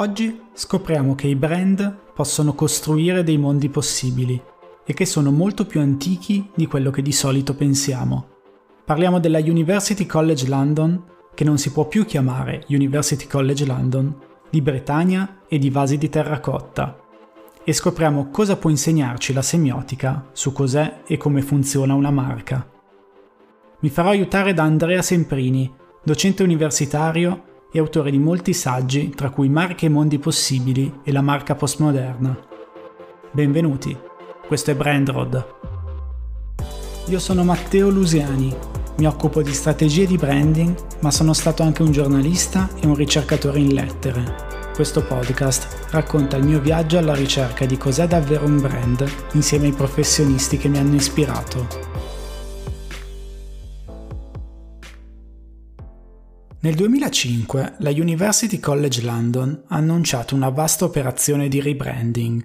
Oggi scopriamo che i brand possono costruire dei mondi possibili e che sono molto più antichi di quello che di solito pensiamo. Parliamo della University College London, che non si può più chiamare University College London, di Bretagna e di vasi di terracotta. E scopriamo cosa può insegnarci la semiotica su cos'è e come funziona una marca. Mi farò aiutare da Andrea Semprini, docente universitario e autore di molti saggi, tra cui Marche e Mondi Possibili e la marca postmoderna. Benvenuti, questo è Brandrod. Io sono Matteo Lusiani, mi occupo di strategie di branding, ma sono stato anche un giornalista e un ricercatore in lettere. Questo podcast racconta il mio viaggio alla ricerca di cos'è davvero un brand insieme ai professionisti che mi hanno ispirato. Nel 2005 la University College London ha annunciato una vasta operazione di rebranding.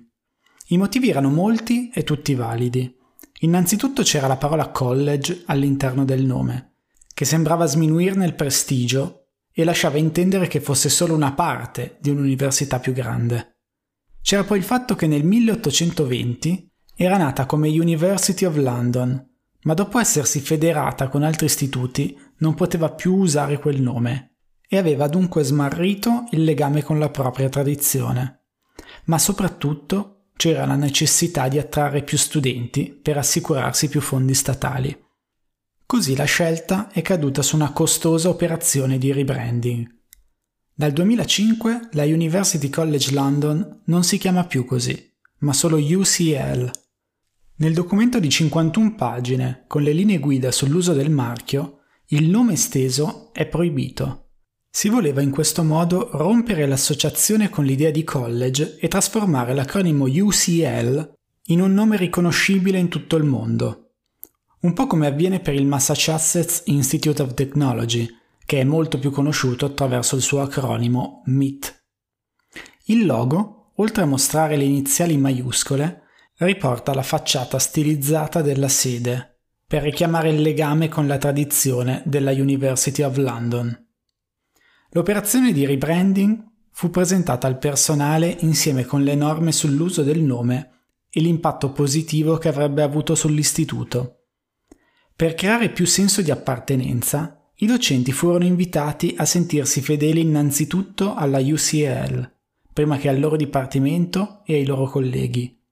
I motivi erano molti e tutti validi. Innanzitutto c'era la parola college all'interno del nome, che sembrava sminuirne il prestigio e lasciava intendere che fosse solo una parte di un'università più grande. C'era poi il fatto che nel 1820 era nata come University of London, ma dopo essersi federata con altri istituti non poteva più usare quel nome e aveva dunque smarrito il legame con la propria tradizione. Ma soprattutto c'era la necessità di attrarre più studenti per assicurarsi più fondi statali. Così la scelta è caduta su una costosa operazione di rebranding. Dal 2005 la University College London non si chiama più così, ma solo UCL nel documento di 51 pagine, con le linee guida sull'uso del marchio, il nome esteso è proibito. Si voleva in questo modo rompere l'associazione con l'idea di college e trasformare l'acronimo UCL in un nome riconoscibile in tutto il mondo. Un po' come avviene per il Massachusetts Institute of Technology, che è molto più conosciuto attraverso il suo acronimo MIT. Il logo, oltre a mostrare le iniziali maiuscole, riporta la facciata stilizzata della sede, per richiamare il legame con la tradizione della University of London. L'operazione di rebranding fu presentata al personale insieme con le norme sull'uso del nome e l'impatto positivo che avrebbe avuto sull'istituto. Per creare più senso di appartenenza, i docenti furono invitati a sentirsi fedeli innanzitutto alla UCL, prima che al loro dipartimento e ai loro colleghi.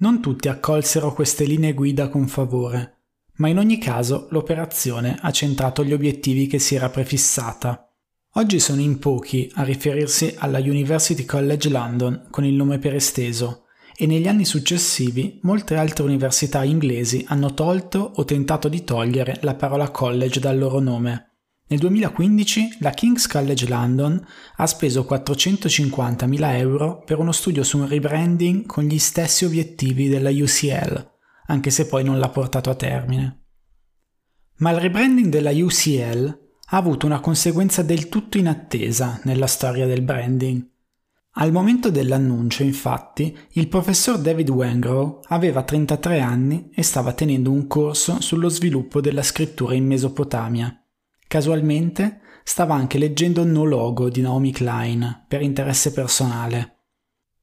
Non tutti accolsero queste linee guida con favore, ma in ogni caso l'operazione ha centrato gli obiettivi che si era prefissata. Oggi sono in pochi a riferirsi alla University College London con il nome per esteso, e negli anni successivi molte altre università inglesi hanno tolto o tentato di togliere la parola college dal loro nome. Nel 2015 la King's College London ha speso 450.000 euro per uno studio su un rebranding con gli stessi obiettivi della UCL, anche se poi non l'ha portato a termine. Ma il rebranding della UCL ha avuto una conseguenza del tutto inattesa nella storia del branding. Al momento dell'annuncio, infatti, il professor David Wengrow aveva 33 anni e stava tenendo un corso sullo sviluppo della scrittura in Mesopotamia Casualmente stava anche leggendo No Logo di Naomi Klein per interesse personale.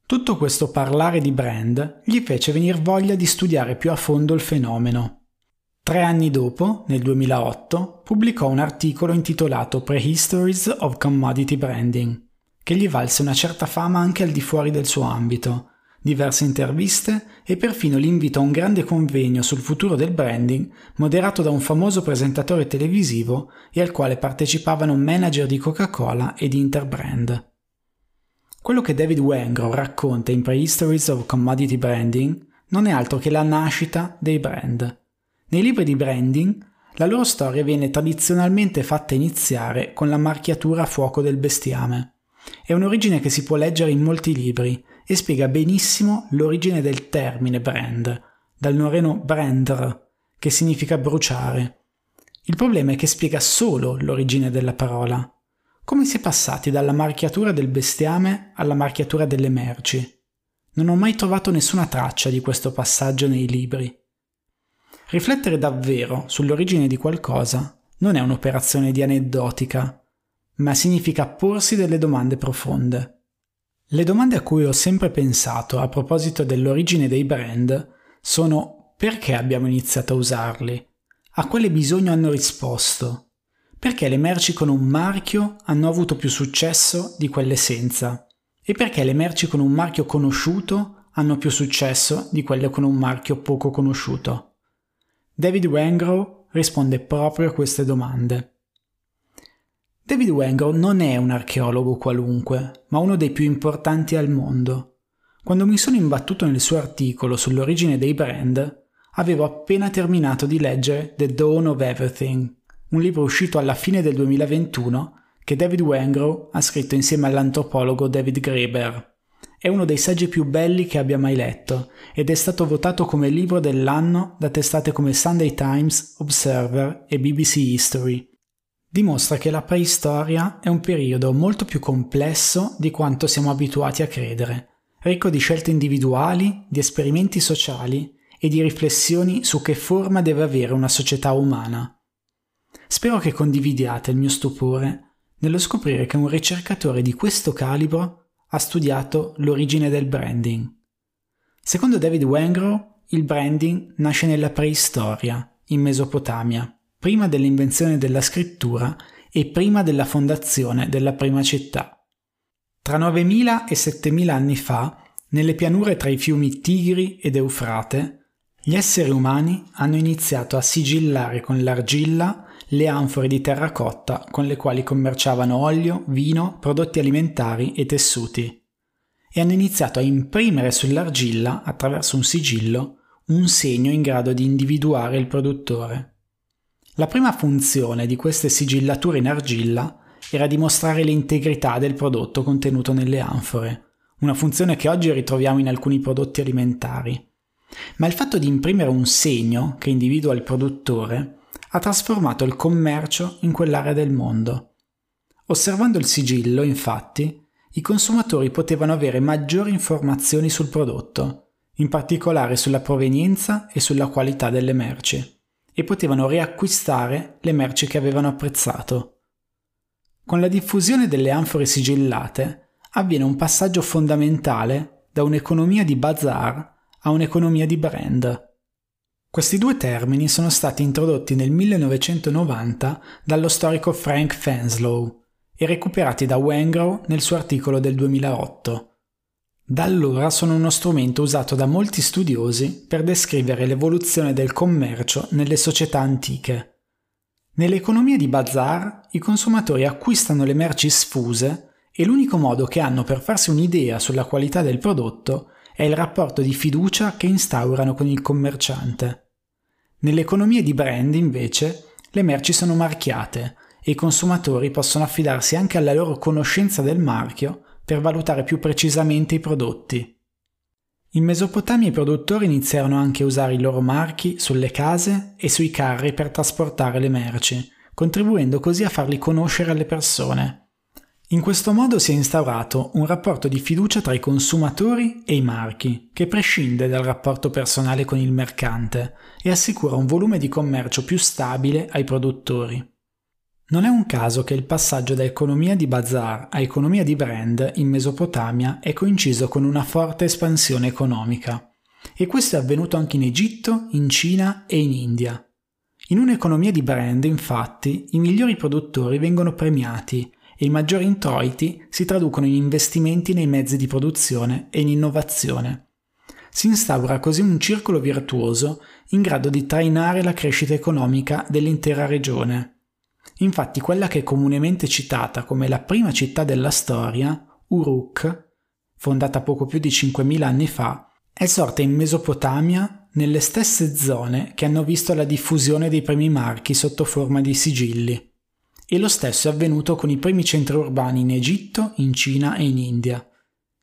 Tutto questo parlare di brand gli fece venire voglia di studiare più a fondo il fenomeno. Tre anni dopo, nel 2008, pubblicò un articolo intitolato Prehistories of Commodity Branding, che gli valse una certa fama anche al di fuori del suo ambito, diverse interviste e perfino l'invito a un grande convegno sul futuro del branding moderato da un famoso presentatore televisivo e al quale partecipavano manager di Coca-Cola e di Interbrand. Quello che David Wengrow racconta in Prehistories of Commodity Branding non è altro che la nascita dei brand. Nei libri di branding la loro storia viene tradizionalmente fatta iniziare con la marchiatura a fuoco del bestiame. È un'origine che si può leggere in molti libri e spiega benissimo l'origine del termine brand, dal norreno brandr, che significa bruciare. Il problema è che spiega solo l'origine della parola. Come si è passati dalla marchiatura del bestiame alla marchiatura delle merci? Non ho mai trovato nessuna traccia di questo passaggio nei libri. Riflettere davvero sull'origine di qualcosa non è un'operazione di aneddotica, ma significa porsi delle domande profonde. Le domande a cui ho sempre pensato a proposito dell'origine dei brand sono perché abbiamo iniziato a usarli? A quale bisogno hanno risposto? Perché le merci con un marchio hanno avuto più successo di quelle senza? E perché le merci con un marchio conosciuto hanno più successo di quelle con un marchio poco conosciuto? David Wengrow risponde proprio a queste domande. David Wengrow non è un archeologo qualunque, ma uno dei più importanti al mondo. Quando mi sono imbattuto nel suo articolo sull'origine dei brand, avevo appena terminato di leggere The Dawn of Everything, un libro uscito alla fine del 2021 che David Wengrow ha scritto insieme all'antropologo David Graeber. È uno dei saggi più belli che abbia mai letto ed è stato votato come libro dell'anno da testate come Sunday Times, Observer e BBC History dimostra che la preistoria è un periodo molto più complesso di quanto siamo abituati a credere, ricco di scelte individuali, di esperimenti sociali e di riflessioni su che forma deve avere una società umana. Spero che condividiate il mio stupore nello scoprire che un ricercatore di questo calibro ha studiato l'origine del branding. Secondo David Wengrow, il branding nasce nella preistoria, in Mesopotamia prima dell'invenzione della scrittura e prima della fondazione della prima città. Tra 9.000 e 7.000 anni fa, nelle pianure tra i fiumi Tigri ed Eufrate, gli esseri umani hanno iniziato a sigillare con l'argilla le anfore di terracotta con le quali commerciavano olio, vino, prodotti alimentari e tessuti e hanno iniziato a imprimere sull'argilla, attraverso un sigillo, un segno in grado di individuare il produttore. La prima funzione di queste sigillature in argilla era dimostrare l'integrità del prodotto contenuto nelle anfore, una funzione che oggi ritroviamo in alcuni prodotti alimentari. Ma il fatto di imprimere un segno che individua il produttore ha trasformato il commercio in quell'area del mondo. Osservando il sigillo, infatti, i consumatori potevano avere maggiori informazioni sul prodotto, in particolare sulla provenienza e sulla qualità delle merci e potevano riacquistare le merci che avevano apprezzato. Con la diffusione delle anfore sigillate avviene un passaggio fondamentale da un'economia di bazar a un'economia di brand. Questi due termini sono stati introdotti nel 1990 dallo storico Frank Fanslow e recuperati da Wengrow nel suo articolo del 2008. Da allora sono uno strumento usato da molti studiosi per descrivere l'evoluzione del commercio nelle società antiche. Nell'economia di bazar i consumatori acquistano le merci sfuse e l'unico modo che hanno per farsi un'idea sulla qualità del prodotto è il rapporto di fiducia che instaurano con il commerciante. Nell'economia di brand, invece, le merci sono marchiate e i consumatori possono affidarsi anche alla loro conoscenza del marchio per valutare più precisamente i prodotti. In Mesopotamia i produttori iniziarono anche a usare i loro marchi sulle case e sui carri per trasportare le merci, contribuendo così a farli conoscere alle persone. In questo modo si è instaurato un rapporto di fiducia tra i consumatori e i marchi, che prescinde dal rapporto personale con il mercante e assicura un volume di commercio più stabile ai produttori. Non è un caso che il passaggio da economia di bazar a economia di brand in Mesopotamia è coinciso con una forte espansione economica. E questo è avvenuto anche in Egitto, in Cina e in India. In un'economia di brand, infatti, i migliori produttori vengono premiati e i maggiori introiti si traducono in investimenti nei mezzi di produzione e in innovazione. Si instaura così un circolo virtuoso in grado di trainare la crescita economica dell'intera regione. Infatti quella che è comunemente citata come la prima città della storia, Uruk, fondata poco più di 5.000 anni fa, è sorta in Mesopotamia nelle stesse zone che hanno visto la diffusione dei primi marchi sotto forma di sigilli. E lo stesso è avvenuto con i primi centri urbani in Egitto, in Cina e in India.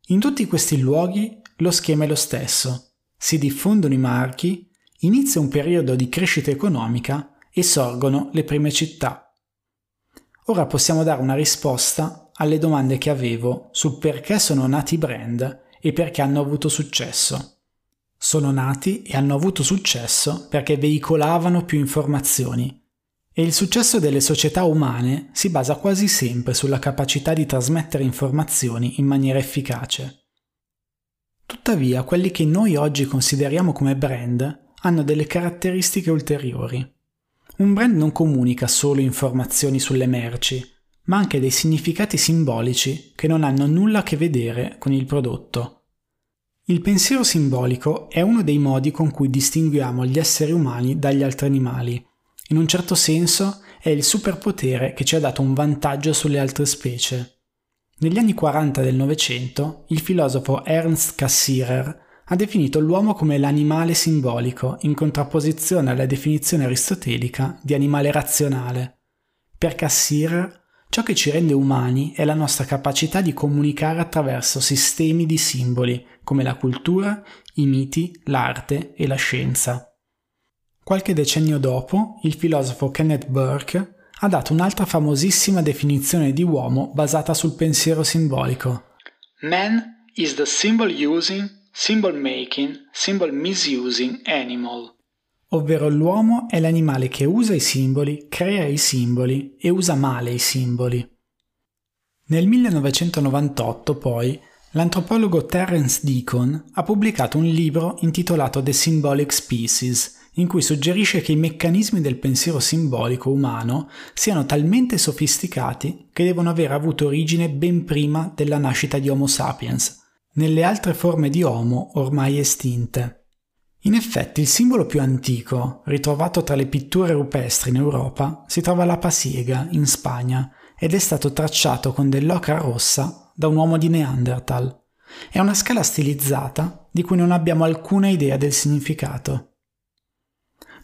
In tutti questi luoghi lo schema è lo stesso. Si diffondono i marchi, inizia un periodo di crescita economica e sorgono le prime città. Ora possiamo dare una risposta alle domande che avevo sul perché sono nati i brand e perché hanno avuto successo. Sono nati e hanno avuto successo perché veicolavano più informazioni E il successo delle società umane si basa quasi sempre sulla capacità di trasmettere informazioni in maniera efficace. Tuttavia, quelli che noi oggi consideriamo come brand hanno delle caratteristiche ulteriori. Un brand non comunica solo informazioni sulle merci, ma anche dei significati simbolici che non hanno nulla a che vedere con il prodotto. Il pensiero simbolico è uno dei modi con cui distinguiamo gli esseri umani dagli altri animali in un certo senso è il superpotere che ci ha dato un vantaggio sulle altre specie. Negli anni 40 del Novecento, il filosofo Ernst Cassirer ha definito l'uomo come l'animale simbolico, in contrapposizione alla definizione aristotelica di animale razionale. Per Cassirer, ciò che ci rende umani è la nostra capacità di comunicare attraverso sistemi di simboli, come la cultura, i miti, l'arte e la scienza. Qualche decennio dopo, il filosofo Kenneth Burke ha dato un'altra famosissima definizione di uomo basata sul pensiero simbolico. Man is the symbol using, symbol making, symbol misusing animal. Ovvero l'uomo è l'animale che usa i simboli, crea i simboli e usa male i simboli. Nel 1998, poi, l'antropologo Terence Deacon ha pubblicato un libro intitolato The Symbolic Species, in cui suggerisce che i meccanismi del pensiero simbolico umano siano talmente sofisticati che devono aver avuto origine ben prima della nascita di Homo sapiens, nelle altre forme di Homo ormai estinte. In effetti il simbolo più antico, ritrovato tra le pitture rupestri in Europa, si trova alla Pasiega, in Spagna, ed è stato tracciato con dell'ocra rossa da un uomo di Neanderthal. È una scala stilizzata di cui non abbiamo alcuna idea del significato.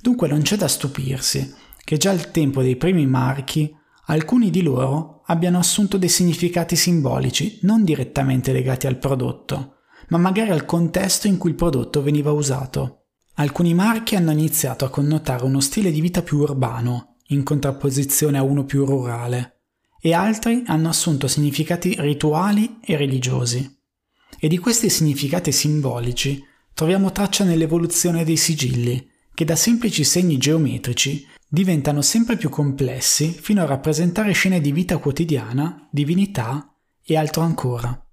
Dunque non c'è da stupirsi che già al tempo dei primi marchi alcuni di loro abbiano assunto dei significati simbolici non direttamente legati al prodotto, ma magari al contesto in cui il prodotto veniva usato. Alcuni marchi hanno iniziato a connotare uno stile di vita più urbano, in contrapposizione a uno più rurale, e altri hanno assunto significati rituali e religiosi. E di questi significati simbolici troviamo traccia nell'evoluzione dei sigilli, che da semplici segni geometrici diventano sempre più complessi fino a rappresentare scene di vita quotidiana, divinità e altro ancora.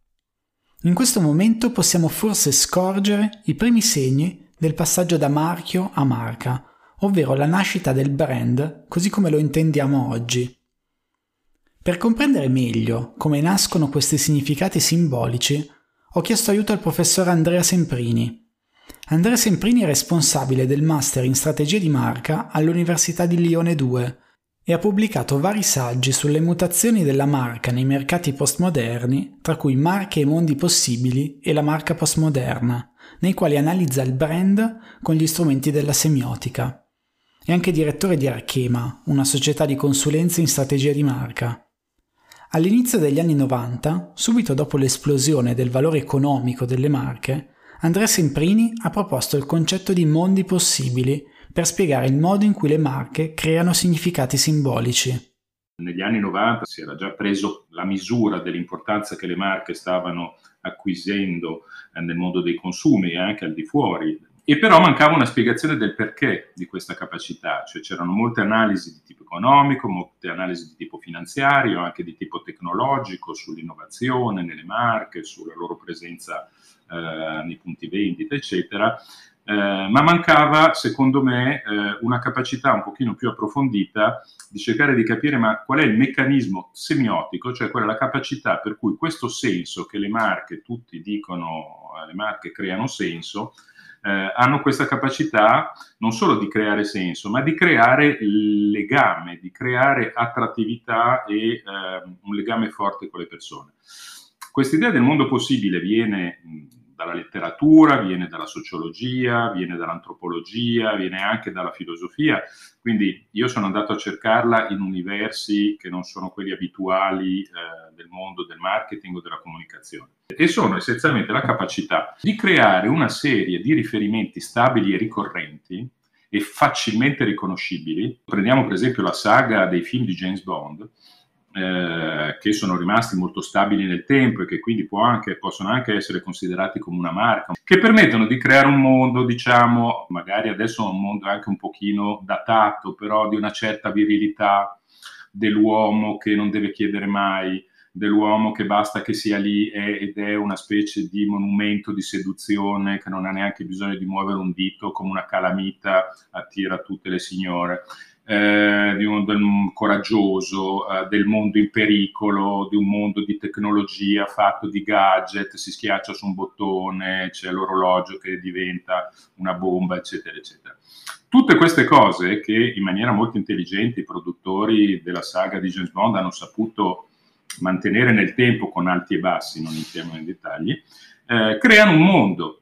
In questo momento possiamo forse scorgere i primi segni del passaggio da marchio a marca, ovvero la nascita del brand così come lo intendiamo oggi. Per comprendere meglio come nascono questi significati simbolici, ho chiesto aiuto al professor Andrea Semprini, Andrea Semprini è responsabile del Master in Strategia di Marca all'Università di Lione 2 e ha pubblicato vari saggi sulle mutazioni della marca nei mercati postmoderni, tra cui Marche e mondi possibili e la marca postmoderna, nei quali analizza il brand con gli strumenti della semiotica. È anche direttore di Archema, una società di consulenza in strategia di marca. All'inizio degli anni 90, subito dopo l'esplosione del valore economico delle marche, Andrea Semprini ha proposto il concetto di mondi possibili per spiegare il modo in cui le marche creano significati simbolici. Negli anni 90 si era già preso la misura dell'importanza che le marche stavano acquisendo eh, nel mondo dei consumi e anche al di fuori. E però mancava una spiegazione del perché di questa capacità, cioè c'erano molte analisi di tipo economico, molte analisi di tipo finanziario, anche di tipo tecnologico sull'innovazione nelle marche, sulla loro presenza nei punti vendita, eccetera, eh, ma mancava, secondo me, eh, una capacità un pochino più approfondita di cercare di capire ma qual è il meccanismo semiotico, cioè qual è la capacità per cui questo senso che le marche, tutti dicono, le marche creano senso, eh, hanno questa capacità non solo di creare senso, ma di creare legame, di creare attrattività e eh, un legame forte con le persone. Questa idea del mondo possibile viene dalla letteratura, viene dalla sociologia, viene dall'antropologia, viene anche dalla filosofia, quindi io sono andato a cercarla in universi che non sono quelli abituali eh, del mondo del marketing o della comunicazione e sono essenzialmente la capacità di creare una serie di riferimenti stabili e ricorrenti e facilmente riconoscibili. Prendiamo per esempio la saga dei film di James Bond, eh, che sono rimasti molto stabili nel tempo e che quindi anche, possono anche essere considerati come una marca, che permettono di creare un mondo, diciamo, magari adesso un mondo anche un pochino datato, però di una certa virilità dell'uomo che non deve chiedere mai, dell'uomo che basta che sia lì è, ed è una specie di monumento di seduzione che non ha neanche bisogno di muovere un dito come una calamita attira tutte le signore eh, di un, del, coraggioso, eh, del mondo in pericolo, di un mondo di tecnologia fatto di gadget, si schiaccia su un bottone, c'è l'orologio che diventa una bomba, eccetera, eccetera. Tutte queste cose che in maniera molto intelligente i produttori della saga di James Bond hanno saputo mantenere nel tempo con alti e bassi, non entriamo nei dettagli, eh, creano un mondo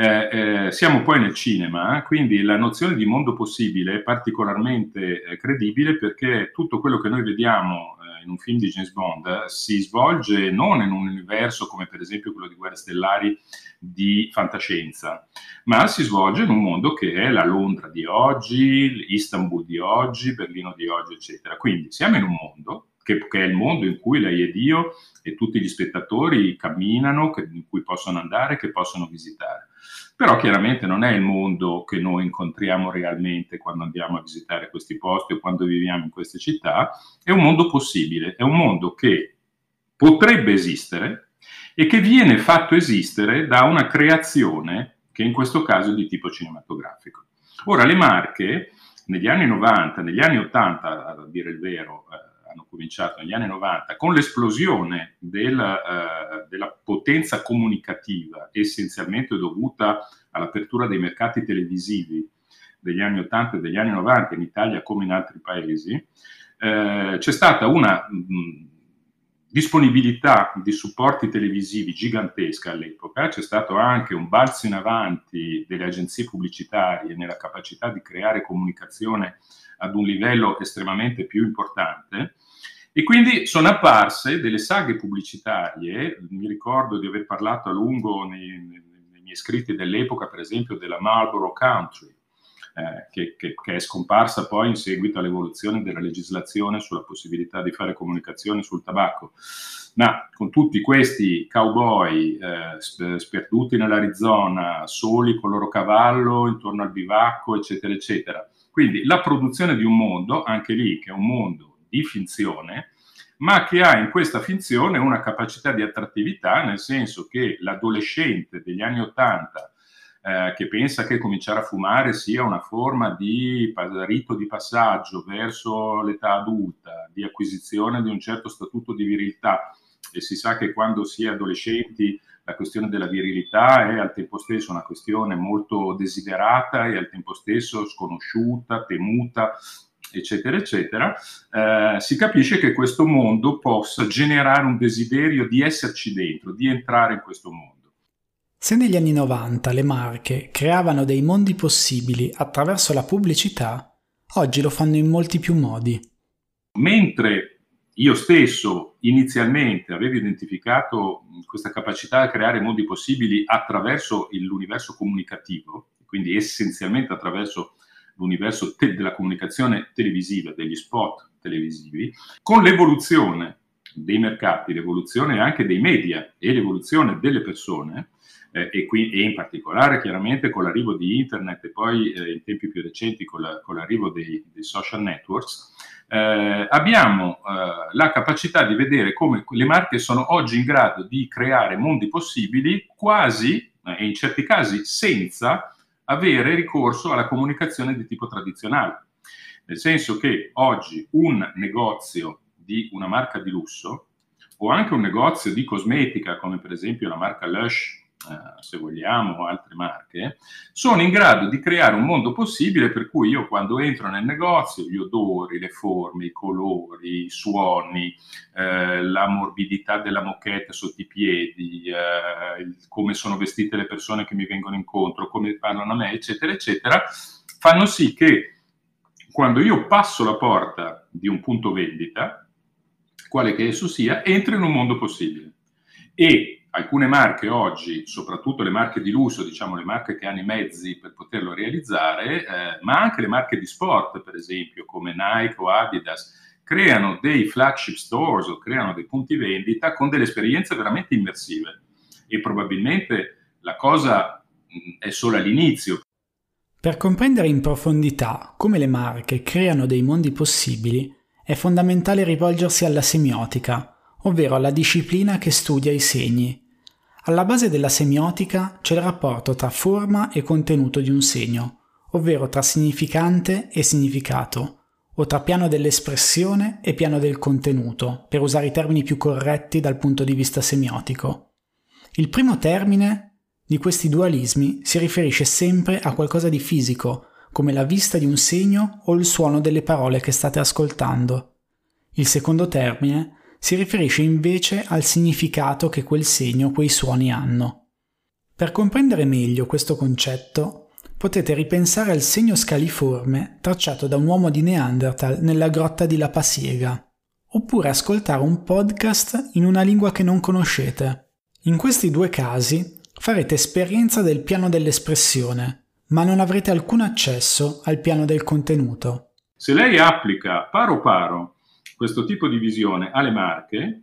eh, eh, siamo poi nel cinema, quindi la nozione di mondo possibile è particolarmente eh, credibile perché tutto quello che noi vediamo eh, in un film di James Bond eh, si svolge non in un universo come per esempio quello di Guerre Stellari di fantascienza, ma si svolge in un mondo che è la Londra di oggi, Istanbul di oggi, Berlino di oggi, eccetera. Quindi siamo in un mondo che, che, è il mondo in cui lei ed io e tutti gli spettatori camminano, che, in cui possono andare, che possono visitare. Però chiaramente non è il mondo che noi incontriamo realmente quando andiamo a visitare questi posti o quando viviamo in queste città, è un mondo possibile, è un mondo che potrebbe esistere e che viene fatto esistere da una creazione che in questo caso è di tipo cinematografico. Ora, le marche negli anni 90, negli anni 80, a dire il vero, eh, hanno cominciato negli anni 90 con l'esplosione del, eh, della potenza comunicativa essenzialmente dovuta all'apertura dei mercati televisivi degli anni 80 e degli anni 90 in Italia come in altri paesi, eh, c'è stata una mh, disponibilità di supporti televisivi gigantesca all'epoca, c'è stato anche un balzo in avanti delle agenzie pubblicitarie nella capacità di creare comunicazione ad un livello estremamente più importante. E quindi sono apparse delle saghe pubblicitarie, mi ricordo di aver parlato a lungo nei, nei miei scritti dell'epoca, per esempio, della Marlboro Country, eh, che, che, che, è scomparsa poi in seguito all'evoluzione della legislazione sulla possibilità di fare comunicazioni sul tabacco. Ma con tutti questi cowboy eh, sperduti nell'Arizona, soli con il loro cavallo intorno al bivacco, eccetera, eccetera, quindi la produzione di un mondo, anche lì che è un mondo di finzione, ma che ha in questa finzione una capacità di attrattività, nel senso che l'adolescente degli anni Ottanta eh, che pensa che cominciare a fumare sia una forma di rito di passaggio verso l'età adulta, di acquisizione di un certo statuto di virilità, e si sa che quando si è adolescenti la questione della virilità è al tempo stesso una questione molto desiderata e al tempo stesso sconosciuta, temuta, eccetera, eccetera, eh, si capisce che questo mondo possa generare un desiderio di esserci dentro, di entrare in questo mondo. Se negli anni 90 le marche creavano dei mondi possibili attraverso la pubblicità, oggi lo fanno in molti più modi. Mentre io stesso inizialmente avevo identificato questa capacità di creare modi possibili attraverso l'universo comunicativo, quindi essenzialmente attraverso l'universo te- della comunicazione televisiva, degli spot televisivi, con l'evoluzione dei mercati, l'evoluzione anche dei media e l'evoluzione delle persone, eh, e, qui, e, in particolare chiaramente con l'arrivo di internet e poi eh, in tempi più recenti con, la, con l'arrivo dei, dei, social networks, eh, abbiamo eh, la capacità di vedere come le marche sono oggi in grado di creare mondi possibili quasi, e in certi casi senza, avere ricorso alla comunicazione di tipo tradizionale. Nel senso che oggi un negozio di una marca di lusso o anche un negozio di cosmetica, come per esempio la marca Lush se vogliamo, altre marche, sono in grado di creare un mondo possibile per cui io quando entro nel negozio gli odori, le forme, i colori, i suoni, eh, la morbidità della moquette sotto i piedi, eh, come sono vestite le persone che mi vengono incontro, come parlano a me, eccetera, eccetera, fanno sì che quando io passo la porta di un punto vendita, quale che esso sia, entro in un mondo possibile. E alcune marche oggi, soprattutto le marche di lusso, diciamo le marche che hanno i mezzi per poterlo realizzare, eh, ma anche le marche di sport, per esempio, come Nike o Adidas, creano dei flagship stores o creano dei punti vendita con delle esperienze veramente immersive e probabilmente la cosa è solo all'inizio. Per comprendere in profondità come le marche creano dei mondi possibili, è fondamentale rivolgersi alla semiotica, ovvero alla disciplina che studia i segni. Alla base della semiotica c'è il rapporto tra forma e contenuto di un segno, ovvero tra significante e significato, o tra piano dell'espressione e piano del contenuto, per usare i termini più corretti dal punto di vista semiotico. Il primo termine di questi dualismi si riferisce sempre a qualcosa di fisico, come la vista di un segno o il suono delle parole che state ascoltando. Il secondo termine si riferisce invece al significato che quel segno quei suoni hanno. Per comprendere meglio questo concetto, potete ripensare al segno scaliforme tracciato da un uomo di Neanderthal nella grotta di La Pasiega, oppure ascoltare un podcast in una lingua che non conoscete. In questi due casi farete esperienza del piano dell'espressione, ma non avrete alcun accesso al piano del contenuto. Se lei applica paro paro questo tipo di visione alle marche,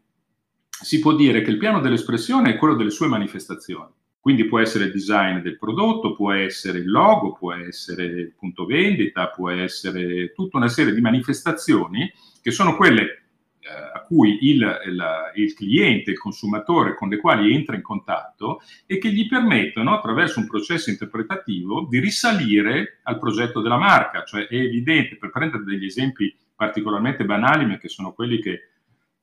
si può dire che il piano dell'espressione è quello delle sue manifestazioni. Quindi può essere il design del prodotto, può essere il logo, può essere il punto vendita, può essere tutta una serie di manifestazioni che sono quelle eh, a cui il, il, il, cliente, il consumatore con le quali entra in contatto e che gli permettono attraverso un processo interpretativo di risalire al progetto della marca. Cioè è evidente, per prendere degli esempi particolarmente banali, ma che sono quelli che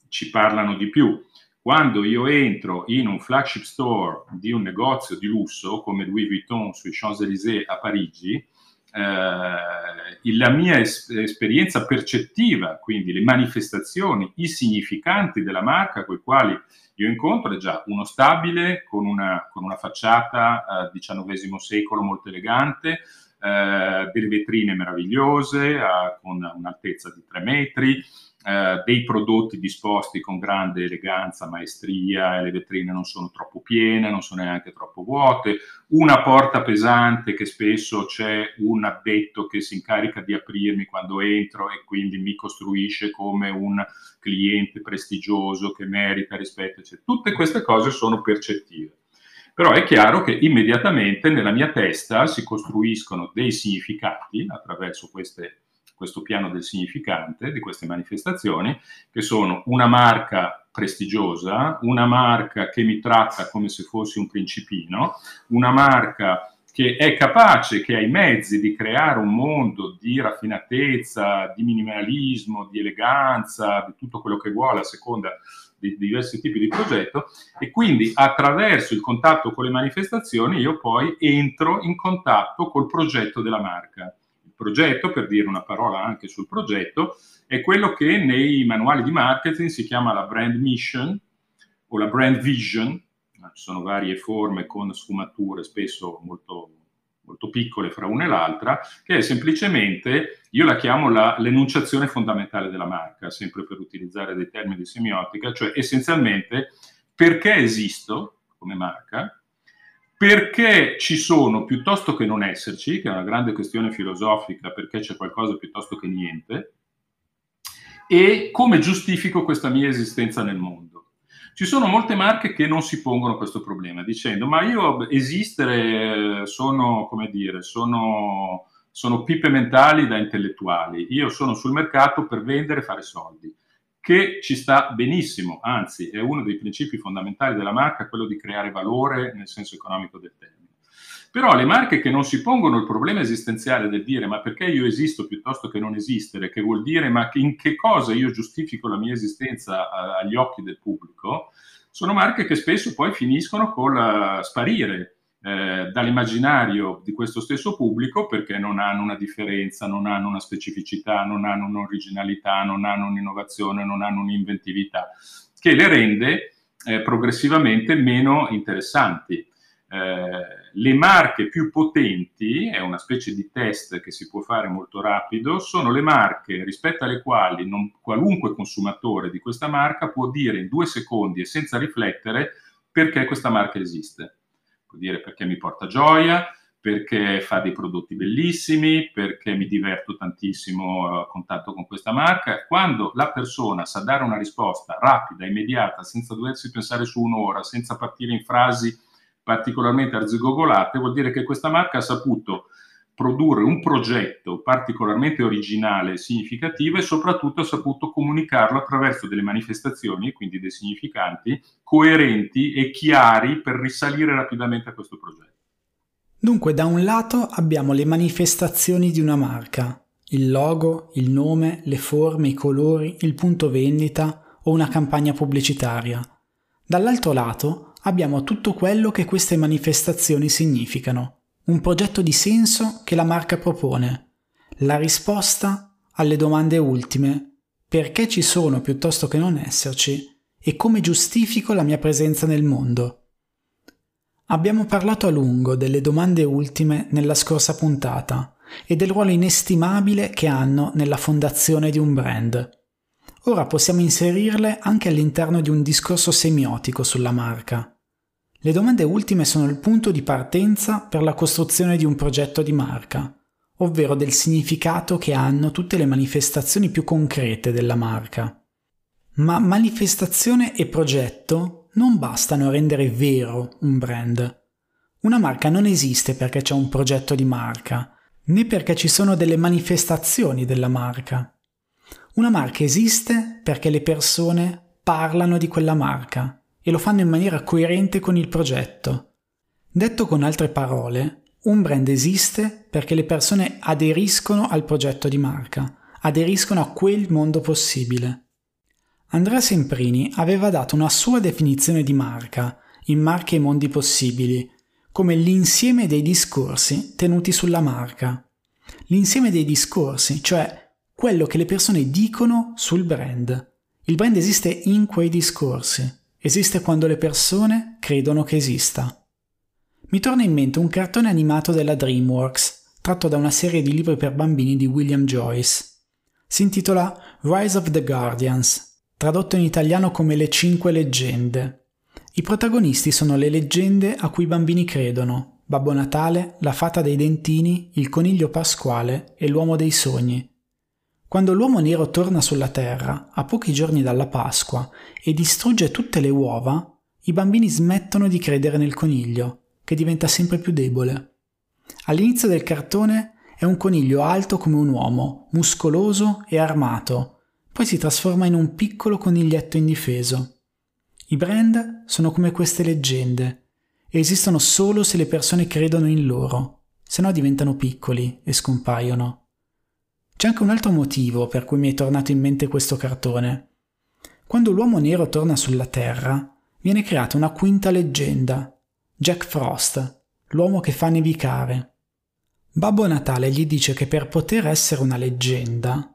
ci parlano di più. Quando io entro in un flagship store di un negozio di lusso come Louis Vuitton sui Champs-Élysées a Parigi, eh, la mia es- esperienza percettiva, quindi le manifestazioni, i significanti della marca con i quali io incontro è già uno stabile con una, con una facciata eh, XIX secolo molto elegante, eh, delle vetrine meravigliose eh, con un'altezza di 3 metri, eh, dei prodotti disposti con grande eleganza, maestria, le vetrine non sono troppo piene, non sono neanche troppo vuote, una porta pesante che spesso c'è un addetto che si incarica di aprirmi quando entro e quindi mi costruisce come un cliente prestigioso che merita rispetto, eccetera. Tutte queste cose sono percettive. Però è chiaro che immediatamente nella mia testa si costruiscono dei significati attraverso queste questo piano del significante di queste manifestazioni, che sono una marca prestigiosa, una marca che mi tratta come se fossi un principino, una marca che è capace, che ha i mezzi di creare un mondo di raffinatezza, di minimalismo, di eleganza, di tutto quello che vuole a seconda di diversi tipi di progetto e quindi attraverso il contatto con le manifestazioni io poi entro in contatto col progetto della marca. Progetto, per dire una parola anche sul progetto, è quello che nei manuali di marketing si chiama la brand mission o la brand vision, ci sono varie forme con sfumature spesso molto, molto piccole fra una e l'altra, che è semplicemente, io la chiamo la, l'enunciazione fondamentale della marca, sempre per utilizzare dei termini di semiotica, cioè essenzialmente perché esisto come marca, perché ci sono piuttosto che non esserci, che è una grande questione filosofica, perché c'è qualcosa piuttosto che niente, e come giustifico questa mia esistenza nel mondo. Ci sono molte marche che non si pongono questo problema, dicendo ma io esistere sono, come dire, sono, sono pippe mentali da intellettuali, io sono sul mercato per vendere e fare soldi che ci sta benissimo, anzi è uno dei principi fondamentali della marca, quello di creare valore nel senso economico del termine. Però le marche che non si pongono il problema esistenziale del dire ma perché io esisto piuttosto che non esistere, che vuol dire ma in che cosa io giustifico la mia esistenza agli occhi del pubblico, sono marche che spesso poi finiscono col sparire eh, dall'immaginario di questo stesso pubblico perché non hanno una differenza, non hanno una specificità, non hanno un'originalità, non hanno un'innovazione, non hanno un'inventività, che le rende eh, progressivamente meno interessanti. Eh, le marche più potenti, è una specie di test che si può fare molto rapido, sono le marche rispetto alle quali non, qualunque consumatore di questa marca può dire in due secondi e senza riflettere perché questa marca esiste può dire perché mi porta gioia, perché fa dei prodotti bellissimi, perché mi diverto tantissimo a contatto con questa marca. Quando la persona sa dare una risposta rapida, immediata, senza doversi pensare su un'ora, senza partire in frasi particolarmente arzigogolate, vuol dire che questa marca ha saputo produrre un progetto particolarmente originale e significativo e soprattutto ha saputo comunicarlo attraverso delle manifestazioni, quindi dei significanti, coerenti e chiari per risalire rapidamente a questo progetto. Dunque, da un lato abbiamo le manifestazioni di una marca, il logo, il nome, le forme, i colori, il punto vendita o una campagna pubblicitaria. Dall'altro lato abbiamo tutto quello che queste manifestazioni significano, un progetto di senso che la marca propone, la risposta alle domande ultime, perché ci sono piuttosto che non esserci e come giustifico la mia presenza nel mondo. Abbiamo parlato a lungo delle domande ultime nella scorsa puntata e del ruolo inestimabile che hanno nella fondazione di un brand. Ora possiamo inserirle anche all'interno di un discorso semiotico sulla marca. Le domande ultime sono il punto di partenza per la costruzione di un progetto di marca, ovvero del significato che hanno tutte le manifestazioni più concrete della marca. Ma manifestazione e progetto non bastano a rendere vero un brand. Una marca non esiste perché c'è un progetto di marca, né perché ci sono delle manifestazioni della marca. Una marca esiste perché le persone parlano di quella marca e lo fanno in maniera coerente con il progetto. Detto con altre parole, un brand esiste perché le persone aderiscono al progetto di marca, aderiscono a quel mondo possibile. Andrea Semprini aveva dato una sua definizione di marca, in Marche e Mondi Possibili, come l'insieme dei discorsi tenuti sulla marca. L'insieme dei discorsi, cioè quello che le persone dicono sul brand. Il brand esiste in quei discorsi, esiste quando le persone credono che esista. Mi torna in mente un cartone animato della DreamWorks, tratto da una serie di libri per bambini di William Joyce. Si intitola Rise of the Guardians tradotto in italiano come Le cinque leggende. I protagonisti sono le leggende a cui i bambini credono, Babbo Natale, la fata dei dentini, il coniglio pasquale e l'uomo dei sogni. Quando l'uomo nero torna sulla Terra, a pochi giorni dalla Pasqua, e distrugge tutte le uova, i bambini smettono di credere nel coniglio, che diventa sempre più debole. All'inizio del cartone è un coniglio alto come un uomo, muscoloso e armato, poi si trasforma in un piccolo coniglietto indifeso. I brand sono come queste leggende e esistono solo se le persone credono in loro, se no diventano piccoli e scompaiono. C'è anche un altro motivo per cui mi è tornato in mente questo cartone. Quando l'uomo nero torna sulla Terra, viene creata una quinta leggenda, Jack Frost, l'uomo che fa nevicare. Babbo Natale gli dice che per poter essere una leggenda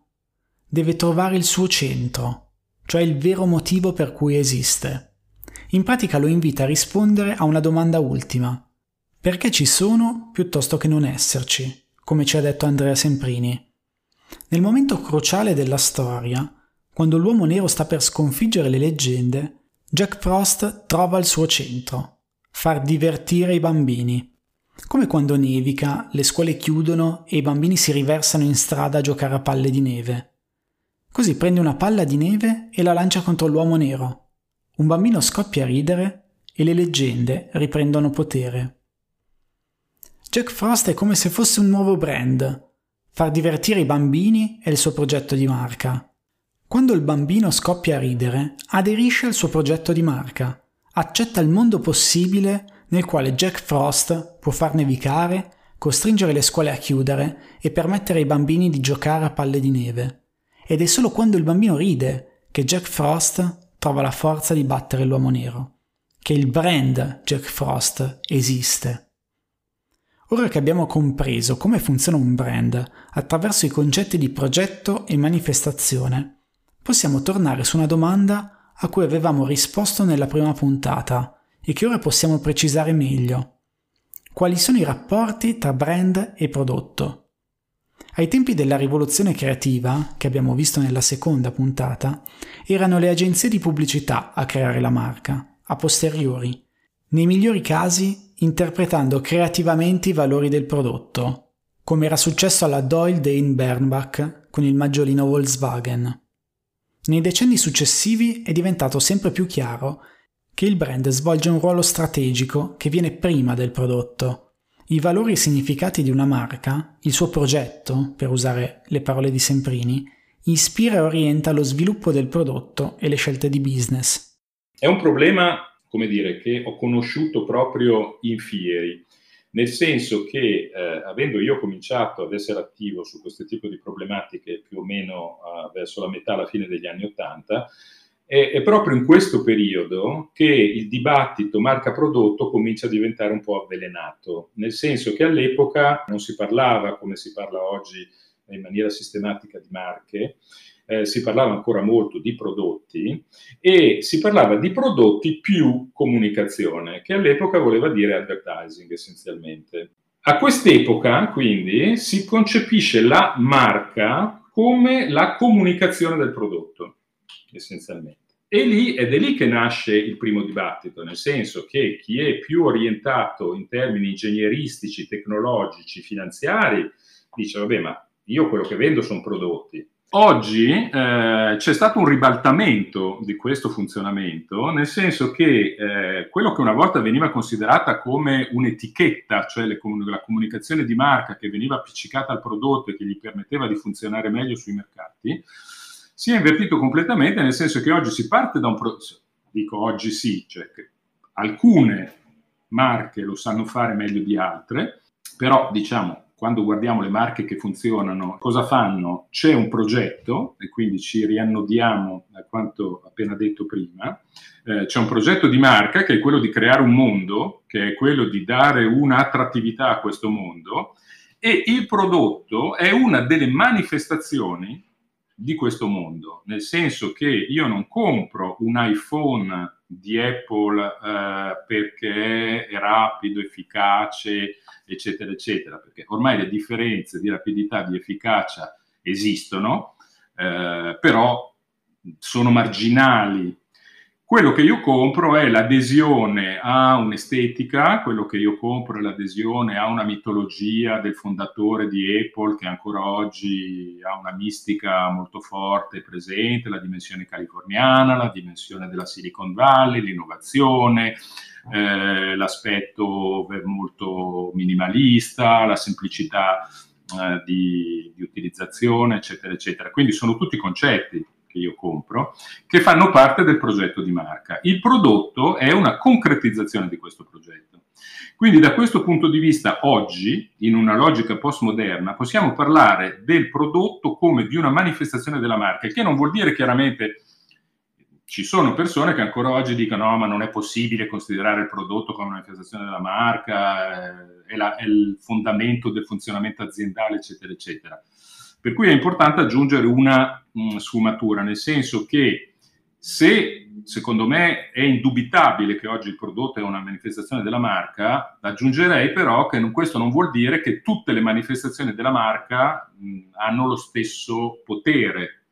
deve trovare il suo centro, cioè il vero motivo per cui esiste. In pratica lo invita a rispondere a una domanda ultima. Perché ci sono piuttosto che non esserci, come ci ha detto Andrea Semprini. Nel momento cruciale della storia, quando l'uomo nero sta per sconfiggere le leggende, Jack Frost trova il suo centro, far divertire i bambini. Come quando nevica, le scuole chiudono e i bambini si riversano in strada a giocare a palle di neve. Così prende una palla di neve e la lancia contro l'uomo nero. Un bambino scoppia a ridere e le leggende riprendono potere. Jack Frost è come se fosse un nuovo brand. Far divertire i bambini è il suo progetto di marca. Quando il bambino scoppia a ridere, aderisce al suo progetto di marca, accetta il mondo possibile nel quale Jack Frost può far nevicare, costringere le scuole a chiudere e permettere ai bambini di giocare a palle di neve ed è solo quando il bambino ride che Jack Frost trova la forza di battere l'uomo nero, che il brand Jack Frost esiste. Ora che abbiamo compreso come funziona un brand attraverso i concetti di progetto e manifestazione, possiamo tornare su una domanda a cui avevamo risposto nella prima puntata e che ora possiamo precisare meglio. Quali sono i rapporti tra brand e prodotto? Ai tempi della rivoluzione creativa, che abbiamo visto nella seconda puntata, erano le agenzie di pubblicità a creare la marca, a posteriori. Nei migliori casi interpretando creativamente i valori del prodotto, come era successo alla Doyle Dane Bernbach con il maggiolino Volkswagen. Nei decenni successivi è diventato sempre più chiaro che il brand svolge un ruolo strategico che viene prima del prodotto. I valori e significati di una marca, il suo progetto, per usare le parole di Semprini, ispira e orienta lo sviluppo del prodotto e le scelte di business. È un problema, come dire, che ho conosciuto proprio in Fieri, nel senso che eh, avendo io cominciato ad essere attivo su questo tipo di problematiche più o meno eh, verso la metà, alla fine degli anni Ottanta, è, è, proprio in questo periodo che il dibattito marca-prodotto comincia a diventare un po' avvelenato, nel senso che all'epoca non si parlava come si parla oggi in maniera sistematica di marche, eh, si parlava ancora molto di prodotti e si parlava di prodotti più comunicazione, che all'epoca voleva dire advertising essenzialmente. A quest'epoca, quindi, si concepisce la marca come la comunicazione del prodotto essenzialmente. E lì, ed è lì che nasce il primo dibattito, nel senso che chi è più orientato in termini ingegneristici, tecnologici, finanziari, dice, vabbè, ma io quello che vendo sono prodotti. Oggi eh, c'è stato un ribaltamento di questo funzionamento, nel senso che eh, quello che una volta veniva considerata come un'etichetta, cioè le, la comunicazione di marca che veniva appiccicata al prodotto e che gli permetteva di funzionare meglio sui mercati, si è invertito completamente, nel senso che oggi si parte da un prodotto, dico oggi sì, cioè che alcune marche lo sanno fare meglio di altre, però diciamo quando guardiamo le marche che funzionano, cosa fanno? C'è un progetto, e quindi ci riannodiamo a quanto appena detto prima, eh, c'è un progetto di marca che è quello di creare un mondo, che è quello di dare un'attrattività a questo mondo, e il prodotto è una delle manifestazioni di questo mondo, nel senso che io non compro un iPhone di Apple eh, perché è rapido, efficace, eccetera, eccetera, perché ormai le differenze di rapidità, di efficacia esistono, eh, però sono marginali quello che io compro è l'adesione a un'estetica, quello che io compro è l'adesione a una mitologia del fondatore di Apple che ancora oggi ha una mistica molto forte e presente, la dimensione californiana, la dimensione della Silicon Valley, l'innovazione, eh, l'aspetto molto minimalista, la semplicità eh, di, di utilizzazione, eccetera, eccetera. Quindi sono tutti concetti che io compro, che fanno parte del progetto di marca. Il prodotto è una concretizzazione di questo progetto. Quindi da questo punto di vista oggi, in una logica postmoderna, possiamo parlare del prodotto come di una manifestazione della marca, il che non vuol dire chiaramente ci sono persone che ancora oggi dicono no, ma non è possibile considerare il prodotto come una manifestazione della marca, eh, è, la, è il fondamento del funzionamento aziendale, eccetera, eccetera. Per cui è importante aggiungere una mh, mm, sfumatura, nel senso che se secondo me è indubitabile che oggi il prodotto è una manifestazione della marca, aggiungerei però che questo non vuol dire che tutte le manifestazioni della marca mh, hanno lo stesso potere,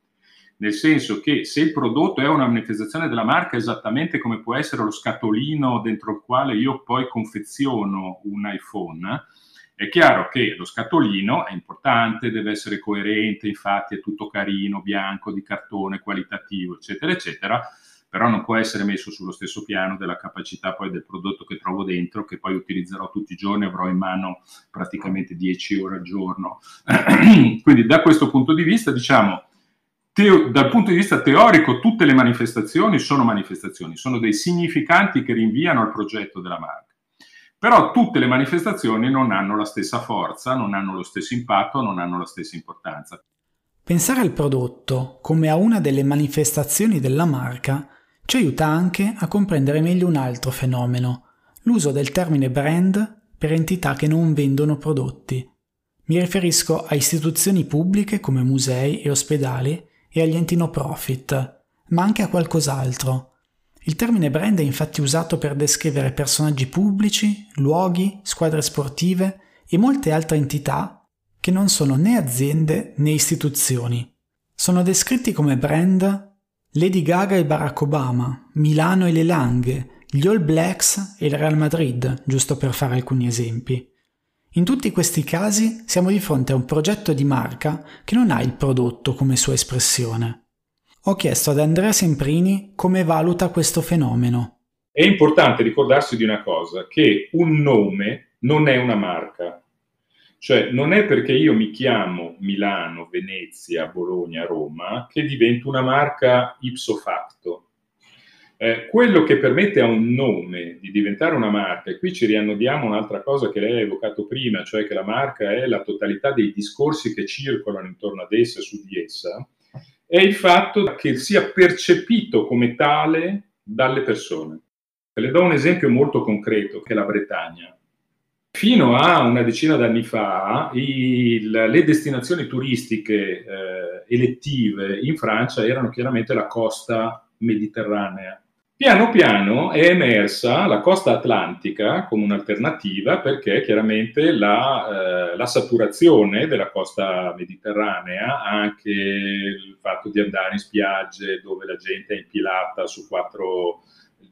nel senso che se il prodotto è una manifestazione della marca esattamente come può essere lo scatolino dentro il quale io poi confeziono un iPhone, è chiaro che lo scatolino è importante, deve essere coerente, infatti è tutto carino, bianco, di cartone, qualitativo, eccetera, eccetera, però non può essere messo sullo stesso piano della capacità poi del prodotto che trovo dentro, che poi utilizzerò tutti i giorni, avrò in mano praticamente 10 ore al giorno. Quindi da questo punto di vista, diciamo, teo- dal punto di vista teorico, tutte le manifestazioni sono manifestazioni, sono dei significanti che rinviano al progetto della marca. Però tutte le manifestazioni non hanno la stessa forza, non hanno lo stesso impatto, non hanno la stessa importanza. Pensare al prodotto come a una delle manifestazioni della marca ci aiuta anche a comprendere meglio un altro fenomeno, l'uso del termine brand per entità che non vendono prodotti. Mi riferisco a istituzioni pubbliche come musei e ospedali e agli enti no profit, ma anche a qualcos'altro, il termine brand è infatti usato per descrivere personaggi pubblici, luoghi, squadre sportive e molte altre entità che non sono né aziende né istituzioni. Sono descritti come brand Lady Gaga e Barack Obama, Milano e le Langhe, gli All Blacks e il Real Madrid, giusto per fare alcuni esempi. In tutti questi casi siamo di fronte a un progetto di marca che non ha il prodotto come sua espressione. Ho chiesto ad Andrea Semprini come valuta questo fenomeno. È importante ricordarsi di una cosa, che un nome non è una marca. Cioè non è perché io mi chiamo Milano, Venezia, Bologna, Roma che divento una marca ipso facto. Eh, quello che permette a un nome di diventare una marca, e qui ci riannodiamo un'altra cosa che lei ha evocato prima, cioè che la marca è la totalità dei discorsi che circolano intorno ad essa e su di essa, è il fatto che sia percepito come tale dalle persone. Le do un esempio molto concreto, che è la Bretagna. Fino a una decina d'anni fa, il, le destinazioni turistiche eh, elettive in Francia erano chiaramente la costa mediterranea Piano piano è emersa la costa atlantica come un'alternativa perché chiaramente la, eh, la, saturazione della costa mediterranea, anche il fatto di andare in spiagge dove la gente è impilata su quattro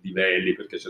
livelli perché c'è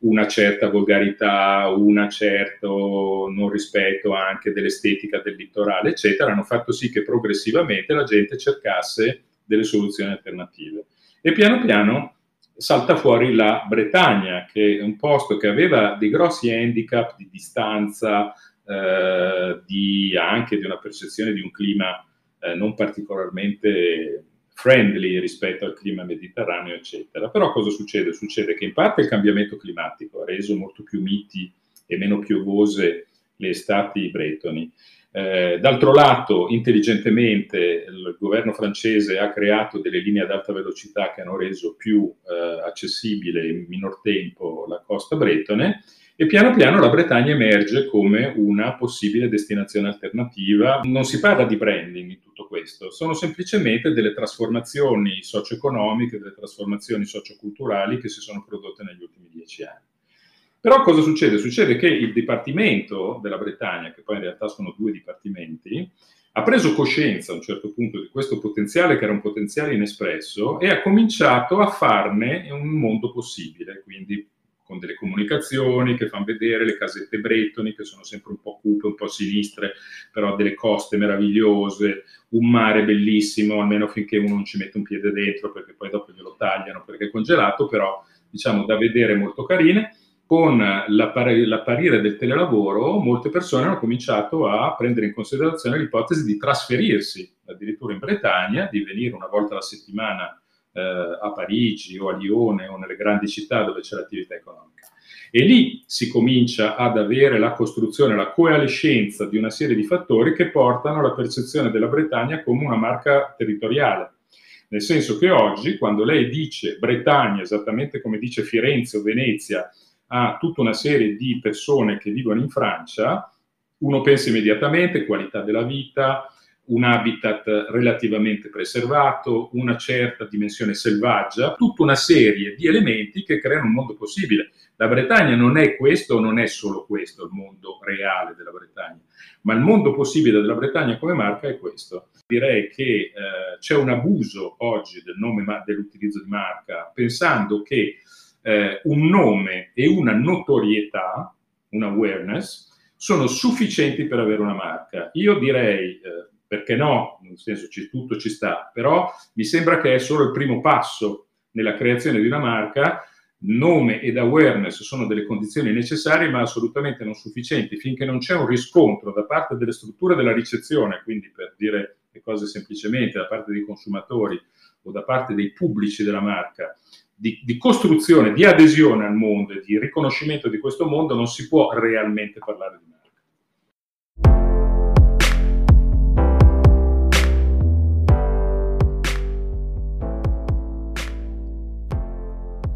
una certa volgarità, un certo non rispetto anche dell'estetica del litorale, eccetera, hanno fatto sì che progressivamente la gente cercasse delle soluzioni alternative. E piano piano salta fuori la Bretagna, che è un posto che aveva dei grossi handicap di distanza, eh, di, anche di una percezione di un clima eh, non particolarmente friendly rispetto al clima mediterraneo, eccetera. Però cosa succede? Succede che in parte il cambiamento climatico ha reso molto più miti e meno piovose le estati bretoni. Eh, d'altro lato, intelligentemente, il governo francese ha creato delle linee ad alta velocità che hanno reso più eh, accessibile in minor tempo la costa bretone e piano piano la Bretagna emerge come una possibile destinazione alternativa. Non si parla di branding in tutto questo, sono semplicemente delle trasformazioni socio-economiche, delle trasformazioni socioculturali che si sono prodotte negli ultimi dieci anni. Però cosa succede? Succede che il Dipartimento della Bretagna, che poi in realtà sono due dipartimenti, ha preso coscienza a un certo punto di questo potenziale che era un potenziale inespresso e ha cominciato a farne un mondo possibile, quindi con delle comunicazioni che fanno vedere le casette bretoni che sono sempre un po' cupe, un po' sinistre, però delle coste meravigliose, un mare bellissimo, almeno finché uno non ci mette un piede dentro perché poi dopo glielo tagliano perché è congelato, però diciamo da vedere molto carine con l'apparire del telelavoro molte persone hanno cominciato a prendere in considerazione l'ipotesi di trasferirsi addirittura in Bretagna, di venire una volta alla settimana eh, a Parigi o a Lione o nelle grandi città dove c'è l'attività economica. E lì si comincia ad avere la costruzione, la coalescenza di una serie di fattori che portano alla percezione della Bretagna come una marca territoriale. Nel senso che oggi, quando lei dice Bretagna, esattamente come dice Firenze o Venezia, a tutta una serie di persone che vivono in Francia, uno pensa immediatamente qualità della vita, un habitat relativamente preservato, una certa dimensione selvaggia, tutta una serie di elementi che creano un mondo possibile. La Bretagna non è questo, non è solo questo il mondo reale della Bretagna, ma il mondo possibile della Bretagna come marca è questo. Direi che eh, c'è un abuso oggi del nome, dell'utilizzo di marca, pensando che eh, un nome e una notorietà, una awareness, sono sufficienti per avere una marca. Io direi, eh, perché no, nel senso ci, tutto ci sta, però mi sembra che è solo il primo passo nella creazione di una marca. Nome ed awareness sono delle condizioni necessarie, ma assolutamente non sufficienti finché non c'è un riscontro da parte delle strutture della ricezione, quindi per dire le cose semplicemente, da parte dei consumatori o da parte dei pubblici della marca, di, di, costruzione, di adesione al mondo e di riconoscimento di questo mondo non si può realmente parlare di marca.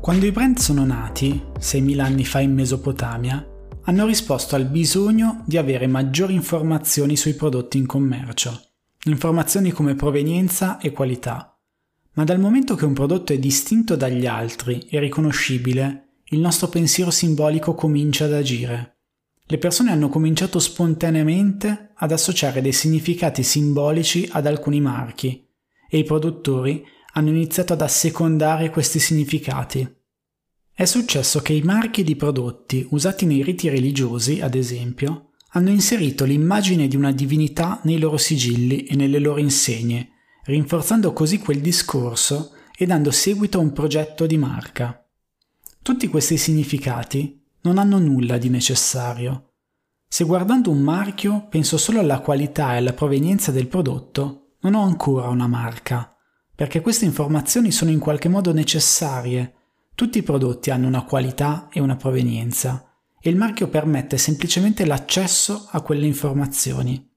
Quando i brand sono nati, 6.000 anni fa in Mesopotamia, hanno risposto al bisogno di avere maggiori informazioni sui prodotti in commercio, informazioni come provenienza e qualità ma dal momento che un prodotto è distinto dagli altri e riconoscibile, il nostro pensiero simbolico comincia ad agire. Le persone hanno cominciato spontaneamente ad associare dei significati simbolici ad alcuni marchi e i produttori hanno iniziato ad assecondare questi significati. È successo che i marchi di prodotti usati nei riti religiosi, ad esempio, hanno inserito l'immagine di una divinità nei loro sigilli e nelle loro insegne, rinforzando così quel discorso e dando seguito a un progetto di marca. Tutti questi significati non hanno nulla di necessario. Se guardando un marchio penso solo alla qualità e alla provenienza del prodotto, non ho ancora una marca, perché queste informazioni sono in qualche modo necessarie tutti i prodotti hanno una qualità e una provenienza e il marchio permette semplicemente l'accesso a quelle informazioni.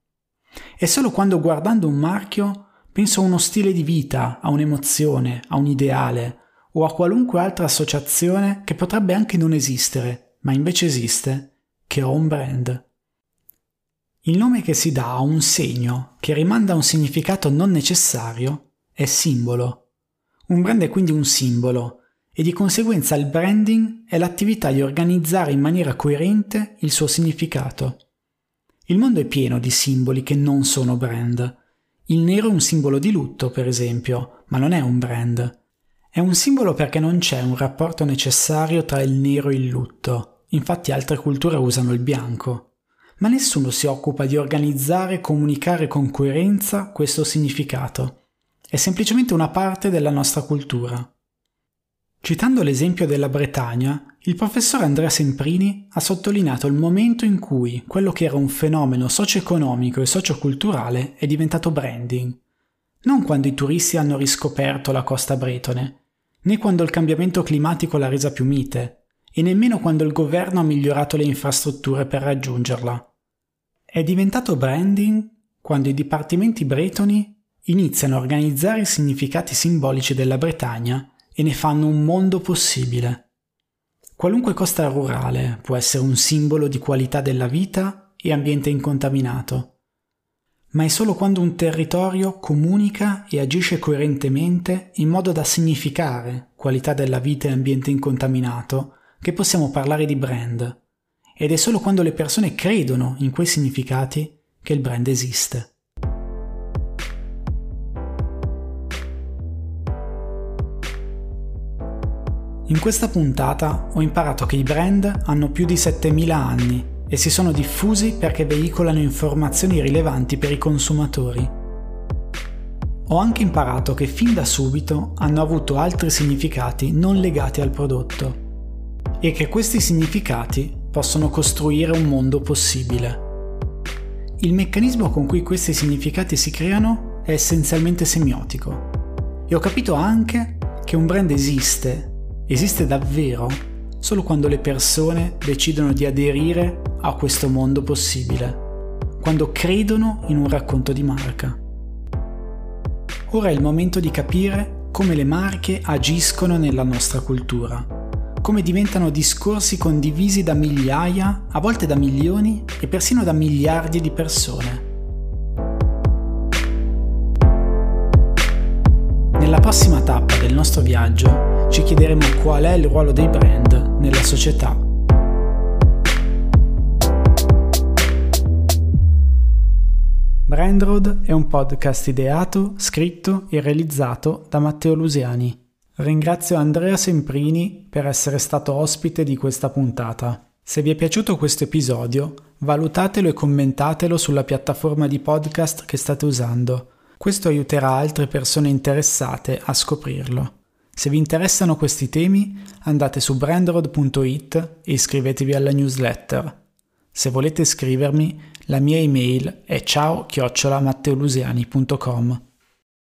È solo quando guardando un marchio penso a uno stile di vita, a un'emozione, a un ideale o a qualunque altra associazione che potrebbe anche non esistere, ma invece esiste, che ho un brand. Il nome che si dà a un segno che rimanda a un significato non necessario è simbolo. Un brand è quindi un simbolo e di conseguenza il branding è l'attività di organizzare in maniera coerente il suo significato. Il mondo è pieno di simboli che non sono brand. Il nero è un simbolo di lutto, per esempio, ma non è un brand. È un simbolo perché non c'è un rapporto necessario tra il nero e il lutto, infatti altre culture usano il bianco. Ma nessuno si occupa di organizzare e comunicare con coerenza questo significato. È semplicemente una parte della nostra cultura. Citando l'esempio della Bretagna, il professor Andrea Semprini ha sottolineato il momento in cui quello che era un fenomeno socio-economico e socioculturale è diventato branding. Non quando i turisti hanno riscoperto la costa bretone, né quando il cambiamento climatico l'ha resa più mite, e nemmeno quando il governo ha migliorato le infrastrutture per raggiungerla. È diventato branding quando i dipartimenti bretoni iniziano a organizzare i significati simbolici della Bretagna e ne fanno un mondo possibile. Qualunque costa rurale può essere un simbolo di qualità della vita e ambiente incontaminato, ma è solo quando un territorio comunica e agisce coerentemente in modo da significare qualità della vita e ambiente incontaminato che possiamo parlare di brand. Ed è solo quando le persone credono in quei significati che il brand esiste. In questa puntata ho imparato che i brand hanno più di 7000 anni e si sono diffusi perché veicolano informazioni rilevanti per i consumatori. Ho anche imparato che fin da subito hanno avuto altri significati non legati al prodotto e che questi significati possono costruire un mondo possibile. Il meccanismo con cui questi significati si creano è essenzialmente semiotico e ho capito anche che un brand esiste esiste davvero solo quando le persone decidono di aderire a questo mondo possibile, quando credono in un racconto di marca. Ora è il momento di capire come le marche agiscono nella nostra cultura, come diventano discorsi condivisi da migliaia, a volte da milioni e persino da miliardi di persone. Nella prossima tappa del nostro viaggio ci chiederemo qual è il ruolo dei brand nella società. Brandroad è un podcast ideato, scritto e realizzato da Matteo Lusiani. Ringrazio Andrea Semprini per essere stato ospite di questa puntata. Se vi è piaciuto questo episodio, valutatelo e commentatelo sulla piattaforma di podcast che state usando. Questo aiuterà altre persone interessate a scoprirlo. Se vi interessano questi temi, andate su brandroad.it e iscrivetevi alla newsletter. Se volete scrivermi, la mia email è ciao-matteolusiani.com.